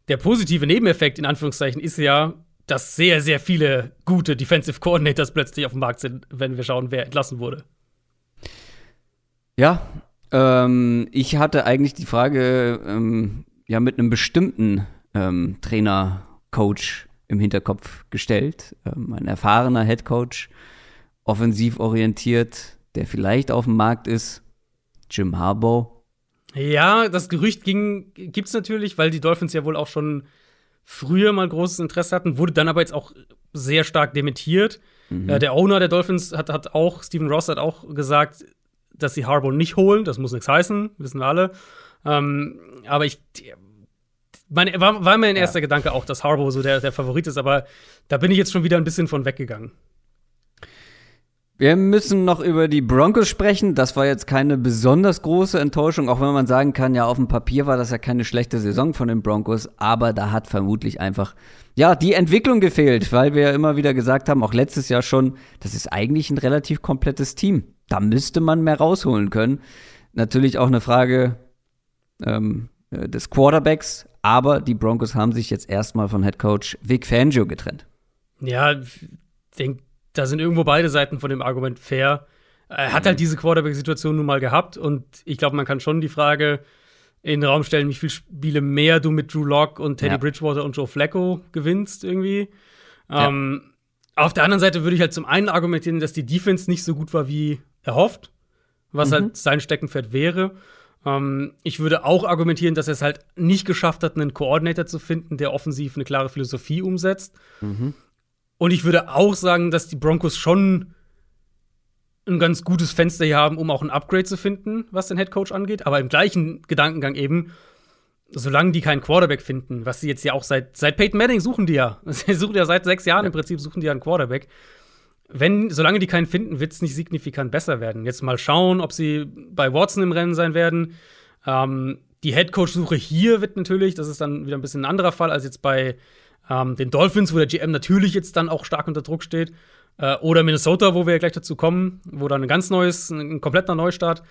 der positive Nebeneffekt in Anführungszeichen ist ja, dass sehr, sehr viele gute Defensive Coordinators plötzlich auf dem Markt sind, wenn wir schauen, wer entlassen wurde. Ja, ähm, ich hatte eigentlich die Frage ähm, ja mit einem bestimmten ähm, Trainer, Coach im Hinterkopf gestellt. Ähm, ein erfahrener Head Coach, offensiv orientiert, der vielleicht auf dem Markt ist. Jim Harbaugh. Ja, das Gerücht ging, gibt's natürlich, weil die Dolphins ja wohl auch schon früher mal großes Interesse hatten, wurde dann aber jetzt auch sehr stark dementiert. Mhm. Äh, der Owner der Dolphins hat, hat auch, Stephen Ross hat auch gesagt, dass sie Harbaugh nicht holen. Das muss nichts heißen, wissen wir alle. Ähm, aber ich, meine, war, war mein erster ja. Gedanke auch, dass Harbaugh so der, der Favorit ist, aber da bin ich jetzt schon wieder ein bisschen von weggegangen. Wir müssen noch über die Broncos sprechen. Das war jetzt keine besonders große Enttäuschung, auch wenn man sagen kann, ja, auf dem Papier war das ja keine schlechte Saison von den Broncos, aber da hat vermutlich einfach, ja, die Entwicklung gefehlt, weil wir ja immer wieder gesagt haben, auch letztes Jahr schon, das ist eigentlich ein relativ komplettes Team. Da müsste man mehr rausholen können. Natürlich auch eine Frage ähm, äh, des Quarterbacks, aber die Broncos haben sich jetzt erstmal von Head Coach Vic Fangio getrennt. Ja, denke, da sind irgendwo beide Seiten von dem Argument fair. Er hat halt diese Quarterback-Situation nun mal gehabt und ich glaube, man kann schon die Frage in den Raum stellen, wie viele Spiele mehr du mit Drew Locke und Teddy ja. Bridgewater und Joe Flacco gewinnst irgendwie. Ja. Ähm, auf der anderen Seite würde ich halt zum einen argumentieren, dass die Defense nicht so gut war wie erhofft, was halt mhm. halt sein Steckenpferd wäre. Ähm, ich würde auch argumentieren, dass er es halt nicht geschafft hat, einen Koordinator zu finden, der offensiv eine klare Philosophie umsetzt. Mhm. Und ich würde auch sagen, dass die Broncos schon ein ganz gutes Fenster hier haben, um auch ein Upgrade zu finden, was den Headcoach angeht. Aber im gleichen Gedankengang eben, solange die keinen Quarterback finden, was sie jetzt ja auch seit, seit Peyton Manning suchen die ja. Sie suchen ja seit sechs Jahren ja. im Prinzip, suchen die ja einen Quarterback. Wenn, solange die keinen finden, wird es nicht signifikant besser werden. Jetzt mal schauen, ob sie bei Watson im Rennen sein werden. Ähm, die Headcoach-Suche hier wird natürlich, das ist dann wieder ein bisschen ein anderer Fall als jetzt bei ähm, den Dolphins, wo der GM natürlich jetzt dann auch stark unter Druck steht. Äh, oder Minnesota, wo wir ja gleich dazu kommen, wo dann ein ganz neues, ein kompletter Neustart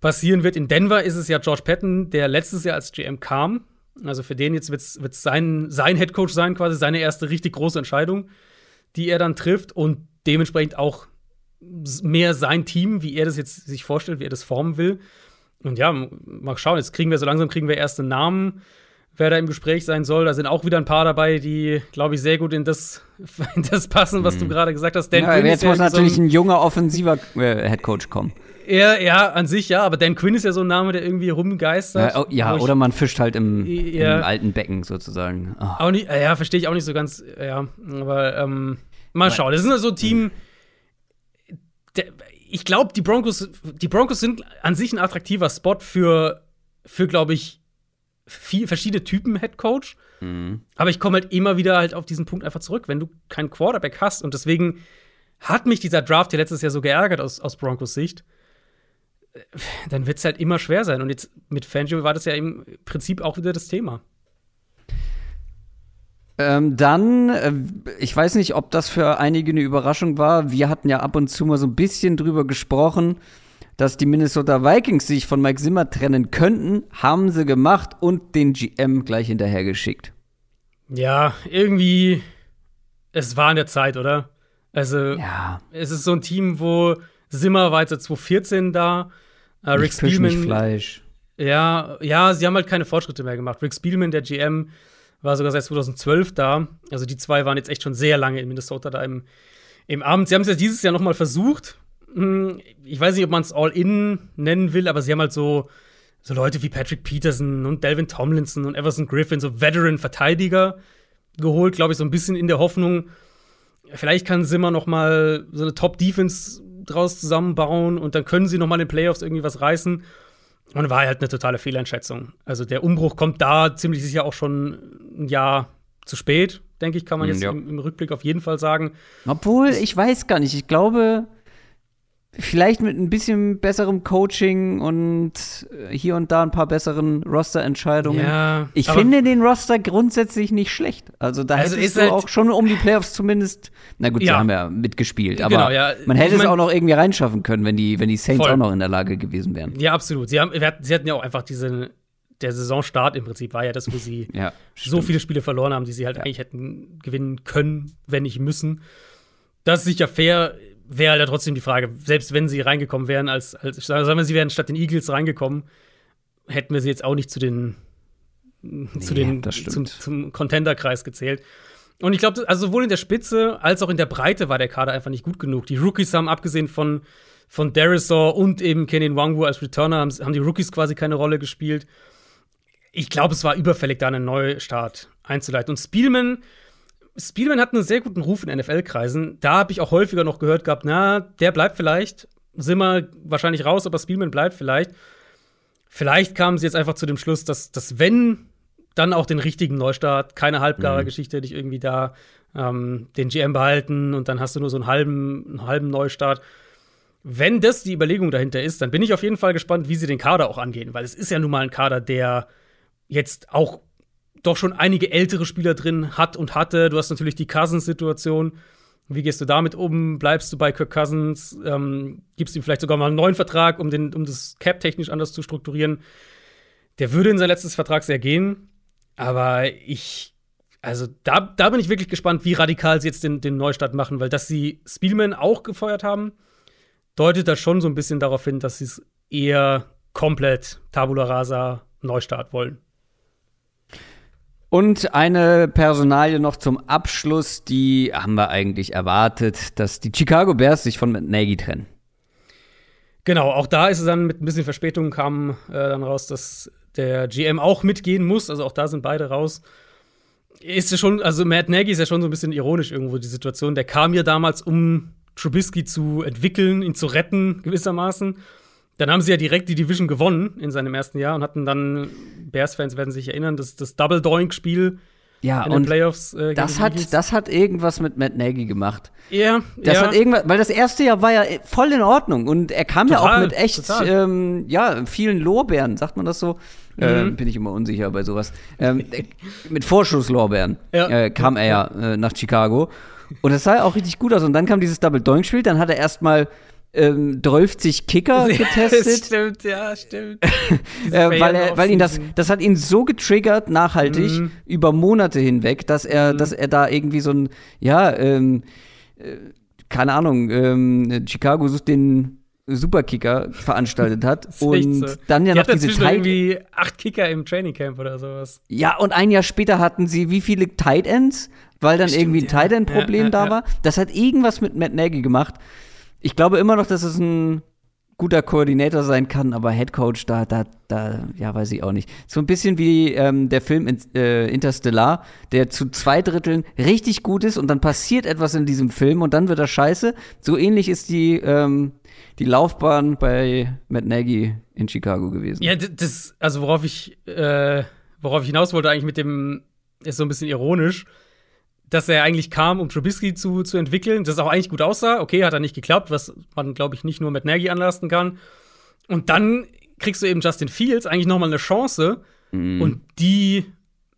passieren wird. In Denver ist es ja George Patton, der letztes Jahr als GM kam. Also für den jetzt wird es sein, sein Headcoach sein, quasi seine erste richtig große Entscheidung, die er dann trifft und dementsprechend auch mehr sein Team, wie er das jetzt sich vorstellt, wie er das formen will. Und ja, mal schauen, jetzt kriegen wir so langsam kriegen wir erste Namen wer da im Gespräch sein soll. Da sind auch wieder ein paar dabei, die, glaube ich, sehr gut in das, in das passen, was mhm. du gerade gesagt hast. Dan ja, Quinn jetzt muss natürlich so ein, ein, junger, offensiver äh, Headcoach kommen. Ja, ja, an sich ja, aber Dan Quinn ist ja so ein Name, der irgendwie rumgeistert. Ja, oh, ja oder man fischt halt im, ja, im alten Becken sozusagen. Oh. Auch nicht, ja, verstehe ich auch nicht so ganz, ja, aber ähm, mal schauen. Das ist so ein Team, der, ich glaube, die Broncos, die Broncos sind an sich ein attraktiver Spot für, für glaube ich, viel, verschiedene Typen Head Coach. Mhm. Aber ich komme halt immer wieder halt auf diesen Punkt einfach zurück, wenn du keinen Quarterback hast. Und deswegen hat mich dieser Draft ja letztes Jahr so geärgert aus, aus Broncos Sicht. Dann wird es halt immer schwer sein. Und jetzt mit Fangio war das ja im Prinzip auch wieder das Thema. Ähm, dann, äh, ich weiß nicht, ob das für einige eine Überraschung war. Wir hatten ja ab und zu mal so ein bisschen drüber gesprochen dass die Minnesota Vikings sich von Mike Zimmer trennen könnten, haben sie gemacht und den GM gleich hinterhergeschickt. Ja, irgendwie, es war an der Zeit, oder? Also, ja. es ist so ein Team, wo Zimmer war jetzt 2014 da. Äh, Rick Spielman. Fleisch. Ja, ja, sie haben halt keine Fortschritte mehr gemacht. Rick Spielman, der GM, war sogar seit 2012 da. Also die zwei waren jetzt echt schon sehr lange in Minnesota da im, im Amt. Sie haben es ja dieses Jahr noch mal versucht ich weiß nicht, ob man es All-In nennen will, aber sie haben halt so, so Leute wie Patrick Peterson und Delvin Tomlinson und Everson Griffin, so Veteran-Verteidiger geholt, glaube ich, so ein bisschen in der Hoffnung, vielleicht kann Simmer noch mal so eine Top-Defense draus zusammenbauen und dann können sie noch mal in den Playoffs irgendwie was reißen. Und war halt eine totale Fehleinschätzung. Also der Umbruch kommt da ziemlich sicher auch schon ein Jahr zu spät, denke ich, kann man jetzt ja. im, im, Rückblick auf jeden Fall sagen. Obwohl, ich weiß gar nicht. Ich glaube, vielleicht mit ein bisschen besserem Coaching und äh, hier und da ein paar besseren Roster-Entscheidungen. Ja, ich finde den Roster grundsätzlich nicht schlecht. Also da also hättest du halt auch schon um die Playoffs zumindest, na gut, ja. sie haben ja mitgespielt, aber genau, ja. man hätte ich mein, es auch noch irgendwie reinschaffen können, wenn die, wenn die Saints voll. auch noch in der Lage gewesen wären. Ja, absolut. Sie, haben, sie hatten ja auch einfach diese der Saisonstart im Prinzip war ja das, wo sie ja, so viele Spiele verloren haben, die sie halt ja. eigentlich hätten gewinnen können, wenn nicht müssen. Das ist sicher fair wäre halt trotzdem die Frage, selbst wenn sie reingekommen wären, als, als sagen wir, sie wären statt den Eagles reingekommen, hätten wir sie jetzt auch nicht zu den, nee, zu den zum, zum Contender-Kreis gezählt. Und ich glaube, also sowohl in der Spitze als auch in der Breite war der Kader einfach nicht gut genug. Die Rookies haben, abgesehen von, von Derisor und eben Kenny Wangwu als Returner, haben, haben die Rookies quasi keine Rolle gespielt. Ich glaube, es war überfällig, da einen Neustart einzuleiten. Und Spielman, Spielman hat einen sehr guten Ruf in NFL-Kreisen. Da habe ich auch häufiger noch gehört gehabt, na, der bleibt vielleicht. Sind wir wahrscheinlich raus, aber Spielman bleibt vielleicht. Vielleicht kamen sie jetzt einfach zu dem Schluss, dass, dass wenn, dann auch den richtigen Neustart, keine halbgare mhm. Geschichte, dich irgendwie da ähm, den GM behalten und dann hast du nur so einen halben, einen halben Neustart. Wenn das die Überlegung dahinter ist, dann bin ich auf jeden Fall gespannt, wie sie den Kader auch angehen, weil es ist ja nun mal ein Kader, der jetzt auch doch schon einige ältere Spieler drin hat und hatte. Du hast natürlich die Cousins-Situation. Wie gehst du damit um? Bleibst du bei Kirk Cousins? Ähm, gibst ihm vielleicht sogar mal einen neuen Vertrag, um, den, um das Cap technisch anders zu strukturieren? Der würde in sein letztes Vertrag sehr gehen. Aber ich, also da, da bin ich wirklich gespannt, wie radikal sie jetzt den, den Neustart machen, weil dass sie Spielman auch gefeuert haben, deutet das schon so ein bisschen darauf hin, dass sie es eher komplett Tabula Rasa Neustart wollen. Und eine Personalie noch zum Abschluss, die haben wir eigentlich erwartet, dass die Chicago Bears sich von Nagy trennen. Genau, auch da ist es dann mit ein bisschen Verspätung kam äh, dann raus, dass der GM auch mitgehen muss. Also auch da sind beide raus. Ist ja schon, also Matt Nagy ist ja schon so ein bisschen ironisch irgendwo die Situation. Der kam ja damals, um Trubisky zu entwickeln, ihn zu retten gewissermaßen. Dann haben sie ja direkt die Division gewonnen in seinem ersten Jahr und hatten dann, Bears-Fans werden sich erinnern, das, das Double-Doink-Spiel ja, in den Playoffs. Äh, das, hat, das hat irgendwas mit Matt Nagy gemacht. Ja, das ja. hat irgendwas, weil das erste Jahr war ja voll in Ordnung und er kam total, ja auch mit echt, ähm, ja, vielen Lorbeeren, sagt man das so? Mhm. Ähm, bin ich immer unsicher bei sowas. Ähm, mit Vorschusslorbeeren ja. äh, kam er ja äh, nach Chicago. Und das sah ja auch richtig gut aus. Und dann kam dieses Double-Doink-Spiel, dann hat er erstmal ähm, 12 Kicker getestet. stimmt, ja, stimmt. äh, weil er, weil ihn das, das hat ihn so getriggert, nachhaltig, mhm. über Monate hinweg, dass er, mhm. dass er da irgendwie so ein, ja, ähm, äh, keine Ahnung, ähm, Chicago sucht den Superkicker veranstaltet hat und so. dann ja die noch diese Tight irgendwie acht Kicker im Trainingcamp oder sowas. Ja, und ein Jahr später hatten sie wie viele Tight Ends, weil dann Stimmt, irgendwie ein ja. Tight End Problem ja, ja, da war. Das hat irgendwas mit Matt Nagy gemacht ich glaube immer noch, dass es ein guter Koordinator sein kann, aber Headcoach, da, da, da, ja, weiß ich auch nicht. So ein bisschen wie ähm, der Film in, äh, Interstellar, der zu zwei Dritteln richtig gut ist und dann passiert etwas in diesem Film und dann wird er scheiße. So ähnlich ist die, ähm, die Laufbahn bei Matt Nagy in Chicago gewesen. Ja, das, also worauf ich, äh, worauf ich hinaus wollte eigentlich mit dem, ist so ein bisschen ironisch dass er eigentlich kam, um Trubisky zu, zu entwickeln, das auch eigentlich gut aussah. Okay, hat er nicht geklappt, was man, glaube ich, nicht nur mit Nagy anlasten kann. Und dann kriegst du eben Justin Fields eigentlich noch mal eine Chance. Mhm. Und die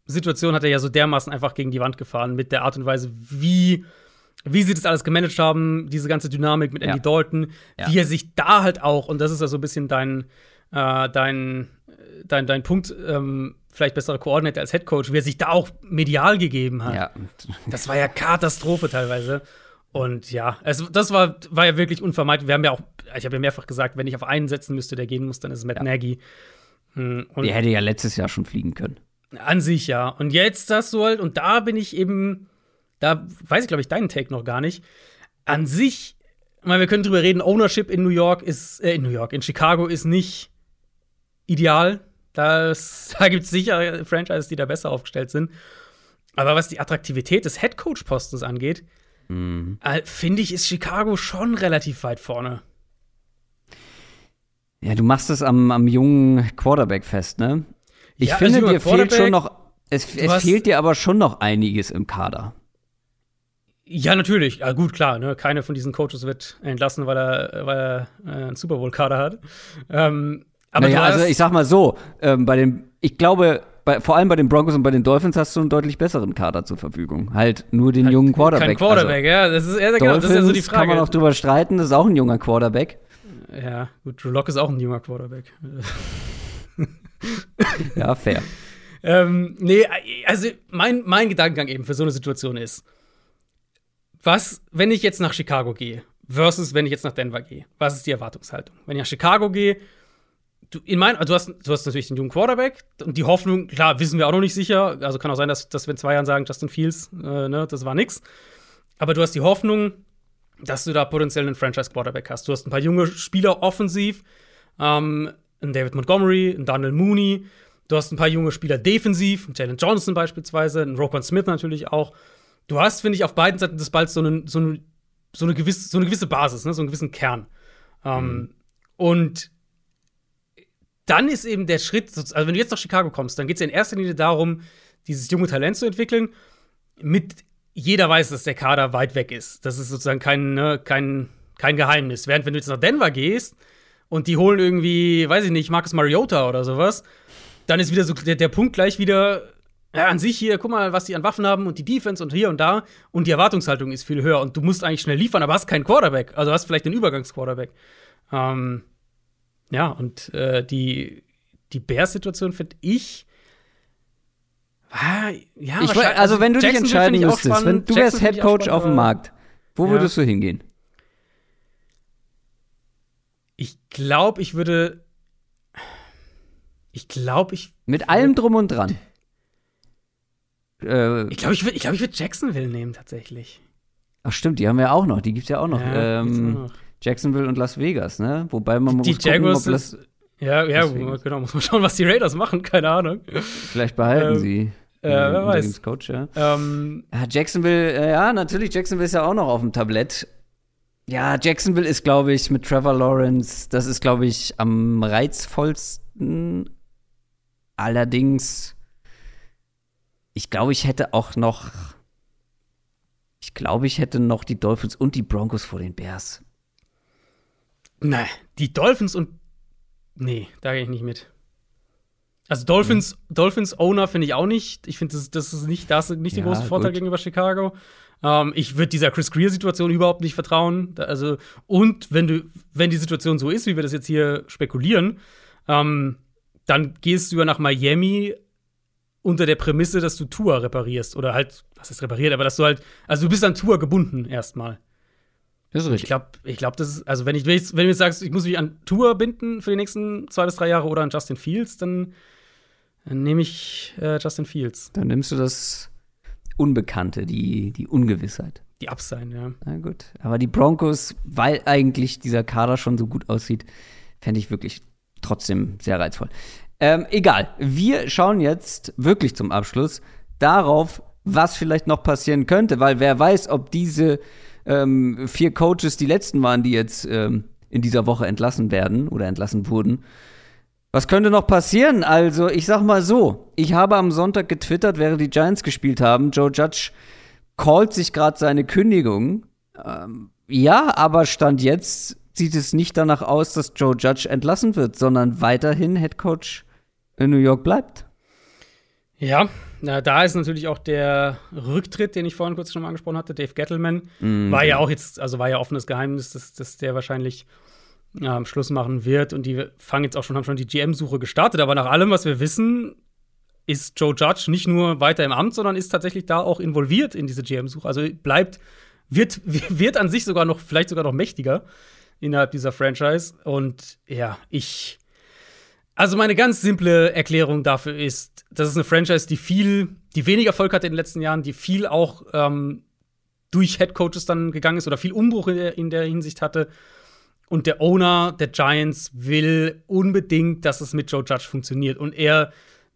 Situation hat er ja so dermaßen einfach gegen die Wand gefahren mit der Art und Weise, wie, wie sie das alles gemanagt haben, diese ganze Dynamik mit Andy ja. Dalton, ja. wie er sich da halt auch, und das ist ja so ein bisschen dein, äh, dein, dein, dein Punkt, ähm, vielleicht bessere Koordinator als Headcoach, wie er sich da auch medial gegeben hat. Ja. Das war ja Katastrophe teilweise. Und ja, es, das war, war ja wirklich unvermeidlich. Wir haben ja auch, ich habe ja mehrfach gesagt, wenn ich auf einen setzen müsste, der gehen muss, dann ist es Matt ja. Nagy. Hm, und der hätte ja letztes Jahr schon fliegen können. An sich ja. Und jetzt hast du halt, und da bin ich eben, da weiß ich, glaube ich, deinen Take noch gar nicht. An sich, ich meine, wir können drüber reden, Ownership in New York ist, äh, in New York, in Chicago ist nicht ideal. Das, da gibt es sicher Franchises, die da besser aufgestellt sind. Aber was die Attraktivität des Headcoach-Postens angeht, mhm. äh, finde ich, ist Chicago schon relativ weit vorne. Ja, du machst es am, am jungen Quarterback fest, ne? Ich Ja, finde, als junger dir fehlt schon noch, es, es fehlt dir aber schon noch einiges im Kader. Ja, natürlich. Ja, gut, klar. Ne? Keine von diesen Coaches wird entlassen, weil er, weil er äh, einen Super Bowl-Kader hat. Ähm, aber naja, also ich sag mal so, ähm, bei den, ich glaube, bei, vor allem bei den Broncos und bei den Dolphins hast du einen deutlich besseren Kader zur Verfügung. Halt nur den jungen Quarterback. kein Quarterback, ja. Das ist, ja, Also, genau, das ist ja so die Dolphins kann man Frage. auch drüber streiten, das ist auch ein junger Quarterback. ja, gut, Drew Lock ist auch ein junger Quarterback. Ja, fair. Ähm, nee, also mein, mein Gedankengang eben für so eine Situation ist, was, wenn ich jetzt nach Chicago gehe, versus wenn ich jetzt nach Denver gehe, was ist die Erwartungshaltung? Wenn ich nach Chicago gehe, du, in mein, also du, hast, du hast natürlich den jungen Quarterback und die Hoffnung, klar, wissen wir auch noch nicht sicher, also kann auch sein, dass, dass wir in zwei Jahren sagen, Justin Fields, äh, ne, das war nix. Aber du hast die Hoffnung, dass du da potenziell einen Franchise-Quarterback hast. Du hast ein paar junge Spieler offensiv, ähm, einen David Montgomery, einen Daniel Mooney. Du hast ein paar junge Spieler defensiv, einen Jalen Johnson beispielsweise, einen Roquan Smith natürlich auch. Du hast, finde ich, auf beiden Seiten des Balls so, einen, so, eine, so, eine, gewisse, so eine gewisse Basis, ne? so einen gewissen Kern. Ähm, und dann ist eben der Schritt, also wenn du jetzt nach Chicago kommst, dann geht es ja in erster Linie darum, dieses junge Talent zu entwickeln. Mit jeder weiß, dass der Kader weit weg ist. Das ist sozusagen kein, ne, kein, kein Geheimnis. Während wenn du jetzt nach Denver gehst und die holen irgendwie, weiß ich nicht, Marcus Mariota oder sowas, dann ist wieder so der, der Punkt gleich wieder, ja, an sich hier, guck mal, was die an Waffen haben und die Defense und hier und da und die Erwartungshaltung ist viel höher und du musst eigentlich schnell liefern, aber hast keinen Quarterback, also hast vielleicht einen Übergangsquarterback. Ähm, ja, und äh, die, die Bears-Situation finde ich. Ah, ja, Ich, wahrscheinlich- woll- also, wenn du dich entscheiden müsstest, wenn du wärst Head Coach auf dem Markt, wo Ja. würdest du hingehen? Ich glaube, ich würde. Ich glaube, ich. Mit allem drum und dran. Äh, Ich glaube, ich würde ich glaub, ich würd Jacksonville nehmen, tatsächlich. ach stimmt, die haben wir auch noch, die gibt's ja auch noch. Ja, ähm, auch noch. Jacksonville und Las Vegas, ne? Wobei man Die muss gucken, Jaguars ob Las, Ja, ja, Deswegen. genau. Muss man schauen, was die Raiders machen. Keine Ahnung. vielleicht behalten Ähm, sie. äh, wer weiß. Coach, ja. Ähm, Ja, Jacksonville, äh, ja, natürlich, Jacksonville ist ja auch noch auf dem Tablett. Ja, Jacksonville ist, glaube ich, mit Trevor Lawrence, das ist, glaube ich, am reizvollsten. Allerdings, ich glaube, ich hätte auch noch, ich glaube, ich hätte noch die Dolphins und die Broncos vor den Bears. Nein, die Dolphins und. Nee, da gehe ich nicht mit. Also Dolphins, Dolphins Owner finde ich auch nicht. Ich finde, das, das ist nicht, das ist nicht der Ja, große Vorteil gut. gegenüber Chicago. Ähm, ich würde dieser Chris Greer-Situation überhaupt nicht vertrauen. Da, also, und wenn du, wenn die Situation so ist, wie wir das jetzt hier spekulieren, ähm, dann gehst du ja nach Miami unter der Prämisse, dass du Tour reparierst. Oder halt, was ist repariert, aber dass du halt, also du bist an Tour gebunden erstmal. Das ist Ich glaube, ich glaube, das ist, also wenn ich, wenn ich wenn du jetzt sagst, ich muss mich an Tour binden für die nächsten zwei bis drei Jahre oder an Justin Fields, dann, dann nehme ich äh, Justin Fields. Dann nimmst du das Unbekannte, die, die Ungewissheit. Die Ups sein, ja. Na gut. Aber die Broncos, weil eigentlich dieser Kader schon so gut aussieht, fände ich wirklich trotzdem sehr reizvoll. Ähm, egal. Wir schauen jetzt wirklich zum Abschluss darauf, was vielleicht noch passieren könnte, weil wer weiß, ob diese ähm, vier Coaches die letzten waren, die jetzt ähm, in dieser Woche entlassen werden oder entlassen wurden. Was könnte noch passieren? Also, ich sag mal so: Ich habe am Sonntag getwittert, während die Giants gespielt haben. Joe Judge callt sich gerade seine Kündigung. Ähm, ja, aber Stand jetzt sieht es nicht danach aus, dass Joe Judge entlassen wird, sondern weiterhin Head Coach in New York bleibt. Ja, na, da ist natürlich auch der Rücktritt, den ich vorhin kurz schon mal angesprochen hatte, Dave Gettleman. War ja auch jetzt, also war ja offenes Geheimnis, dass, dass der wahrscheinlich ähm, Schluss machen wird. Und die fangen jetzt auch schon, haben schon die GM-Suche gestartet. Aber nach allem, was wir wissen, ist Joe Judge nicht nur weiter im Amt, sondern ist tatsächlich da auch involviert in diese GM-Suche. Also bleibt, wird, wird an sich sogar noch, vielleicht sogar noch mächtiger innerhalb dieser Franchise. Und ja, ich. Also meine ganz simple Erklärung dafür ist, das ist eine Franchise, die viel, die wenig Erfolg hatte in den letzten Jahren, die viel auch ähm, durch Headcoaches dann gegangen ist oder viel Umbruch in der, in der Hinsicht hatte. Und der Owner der Giants will unbedingt, dass es mit Joe Judge funktioniert. Und er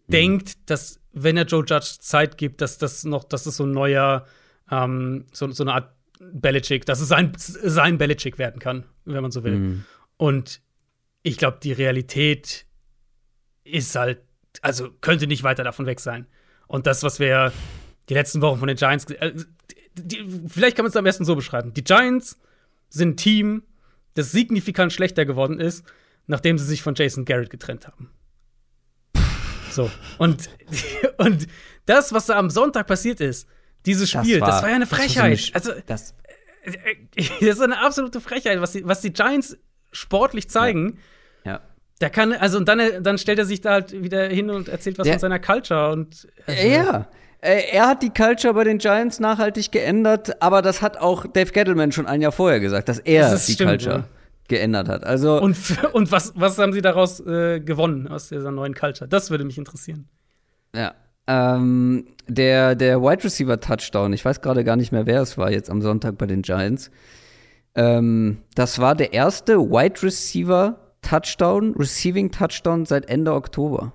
denkt, dass wenn er Joe Judge Zeit gibt, dass das noch, dass es so ein neuer, ähm, so, so eine Art Belichick, dass es sein, sein Belichick werden kann, wenn man so will. Und ich glaube, die Realität ist halt, also könnte nicht weiter davon weg sein. Und das, was wir die letzten Wochen von den Giants, äh, die, vielleicht kann man es am besten so beschreiben. Die Giants sind ein Team, das signifikant schlechter geworden ist, nachdem sie sich von Jason Garrett getrennt haben. So. Und, und das, was da am Sonntag passiert ist, dieses Spiel, das war, das war ja eine Frechheit. So also, das, das ist eine absolute Frechheit, was die, was die Giants sportlich zeigen. Ja. Ja. Da kann, also, und dann, dann stellt er sich da halt wieder hin und erzählt was Der, von seiner Culture und. Also, ja. Er hat die Culture bei den Giants nachhaltig geändert, aber das hat auch Dave Gettleman schon ein Jahr vorher gesagt, dass er das die stimmt, Culture oder? geändert hat. Also und, und was, was haben sie daraus äh, gewonnen aus dieser neuen Culture? Das würde mich interessieren. Ja. Ähm, der, der Wide Receiver Touchdown, ich weiß gerade gar nicht mehr, wer es war jetzt am Sonntag bei den Giants. Ähm, das war der erste Wide Receiver Touchdown, Receiving Touchdown seit Ende Oktober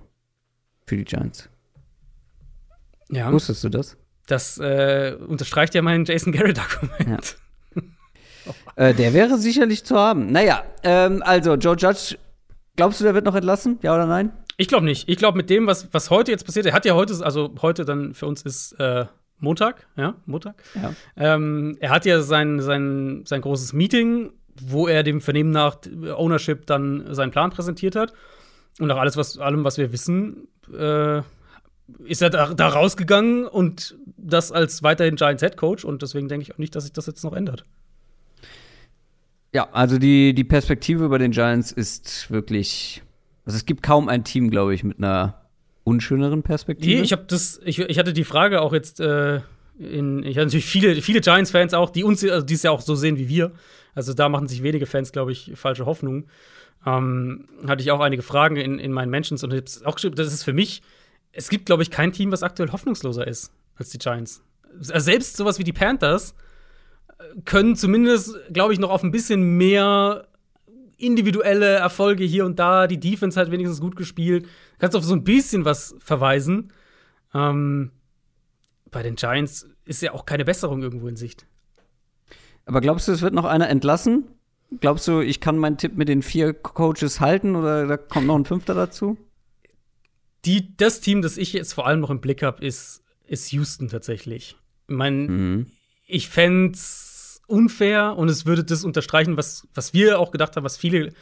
für die Giants. Ja. Wusstest du das? Das äh, unterstreicht ja mein Jason Garrett-Argument. Ja. äh, der wäre sicherlich zu haben. Naja, ähm, also Joe Judge, glaubst du, der wird noch entlassen? Ja oder nein? Ich glaube nicht. Ich glaube, mit dem, was, was heute jetzt passiert, er hat ja heute, also heute dann für uns ist äh, Montag, ja, Montag. Ja. Ähm, er hat ja sein, sein, sein großes Meeting, wo er dem Vernehmen nach Ownership dann seinen Plan präsentiert hat. Und nach alles, was, allem, was wir wissen, äh, ist er da, da, rausgegangen und das als weiterhin Giants Head Coach. Und deswegen denke ich auch nicht, dass sich das jetzt noch ändert. Ja, also die, die Perspektive bei den Giants ist wirklich. Also es gibt kaum ein Team, glaube ich, mit einer unschöneren Perspektive. Nee, ich habe das, ich, ich hatte die Frage auch jetzt äh, in, ich hatte natürlich viele, viele Giants-Fans auch, die uns, also die es ja auch so sehen wie wir. Also da machen sich wenige Fans, glaube ich, falsche Hoffnungen. Ähm, hatte ich auch einige Fragen in, in meinen Mentions und ich auch geschrieben, das ist für mich, es gibt, glaube ich, kein Team, was aktuell hoffnungsloser ist als die Giants. Also selbst sowas wie die Panthers äh, können zumindest, glaube ich, noch auf ein bisschen mehr individuelle Erfolge hier und da. Die Defense hat wenigstens gut gespielt. Kannst auf so ein bisschen was verweisen. Ähm, bei den Giants ist ja auch keine Besserung irgendwo in Sicht. Aber glaubst du, es wird noch einer entlassen? Glaubst du, ich kann meinen Tipp mit den vier Coaches halten oder da kommt noch ein fünfter dazu? Die, das Team, das ich jetzt vor allem noch im Blick habe, ist, ist Houston tatsächlich. Ich meine, mhm. ich fände es unfair und es würde das unterstreichen, was, was wir auch gedacht haben, was viele,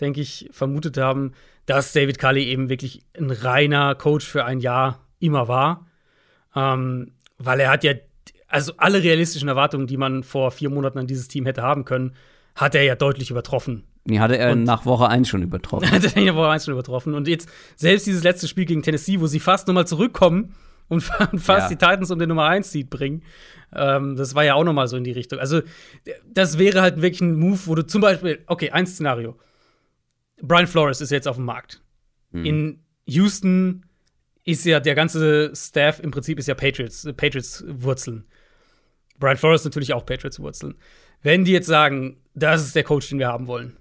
denke ich, vermutet haben, dass David Cully eben wirklich ein reiner Coach für ein Jahr immer war. Ähm, weil er hat ja, also alle realistischen Erwartungen, die man vor vier Monaten an dieses Team hätte haben können, hat er ja deutlich übertroffen. Die hatte er und nach Woche 1 schon übertroffen. Hat er nach Woche 1 schon übertroffen. Und jetzt, selbst dieses letzte Spiel gegen Tennessee, wo sie fast nochmal zurückkommen und fast ja. die Titans um den Nummer 1 Seed bringen, ähm, das war ja auch nochmal so in die Richtung. Also, das wäre halt wirklich ein Move, wo du zum Beispiel, okay, ein Szenario. Brian Flores ist jetzt auf dem Markt. Mhm. In Houston ist ja der ganze Staff im Prinzip ist ja Patriots, Patriots Wurzeln. Brian Flores natürlich auch Patriots Wurzeln. Wenn die jetzt sagen, das ist der Coach, den wir haben wollen,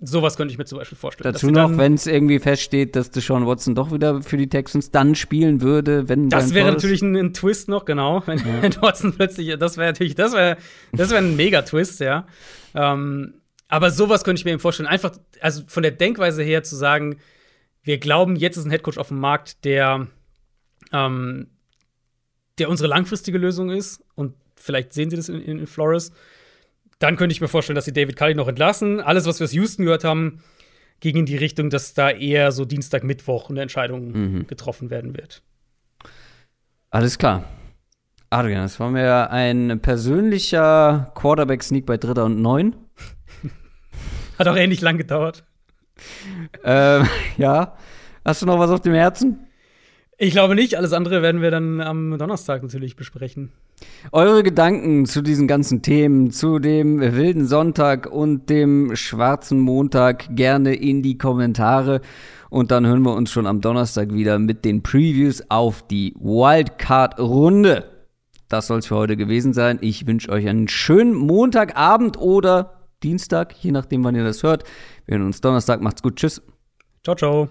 sowas könnte ich mir zum Beispiel vorstellen. Dazu noch, wenn es irgendwie feststeht, dass Deshaun Watson doch wieder für die Texans dann spielen würde, wenn Das wäre natürlich ein, ein, Twist noch, genau. Wenn, ja. Watson plötzlich, das wäre natürlich, das wäre das wäre ein Mega-Twist, ja. Ähm, aber sowas könnte ich mir eben vorstellen. Einfach, also von der Denkweise her zu sagen, wir glauben, jetzt ist ein Headcoach auf dem Markt, der, ähm, der unsere langfristige Lösung ist. Und vielleicht sehen Sie das in, in, Flores. Dann könnte ich mir vorstellen, dass sie David Cully noch entlassen. Alles, was wir aus Houston gehört haben, ging in die Richtung, dass da eher so Dienstag, Mittwoch eine Entscheidung mhm. getroffen werden wird. Alles klar. Adrian, das war mir ein persönlicher Quarterback-Sneak bei Dritter und Neun. Hat auch ähnlich lang gedauert. ähm, ja. Hast du noch was auf dem Herzen? Ich glaube nicht. Alles andere werden wir dann am Donnerstag natürlich besprechen. Eure Gedanken zu diesen ganzen Themen, zu dem wilden Sonntag und dem schwarzen Montag gerne in die Kommentare. Und dann hören wir uns schon am Donnerstag wieder mit den Previews auf die Wildcard-Runde. Das soll es für heute gewesen sein. Ich wünsche euch einen schönen Montagabend oder Dienstag, je nachdem, wann ihr das hört. Wir hören uns Donnerstag. Macht's gut. Tschüss. Ciao, ciao.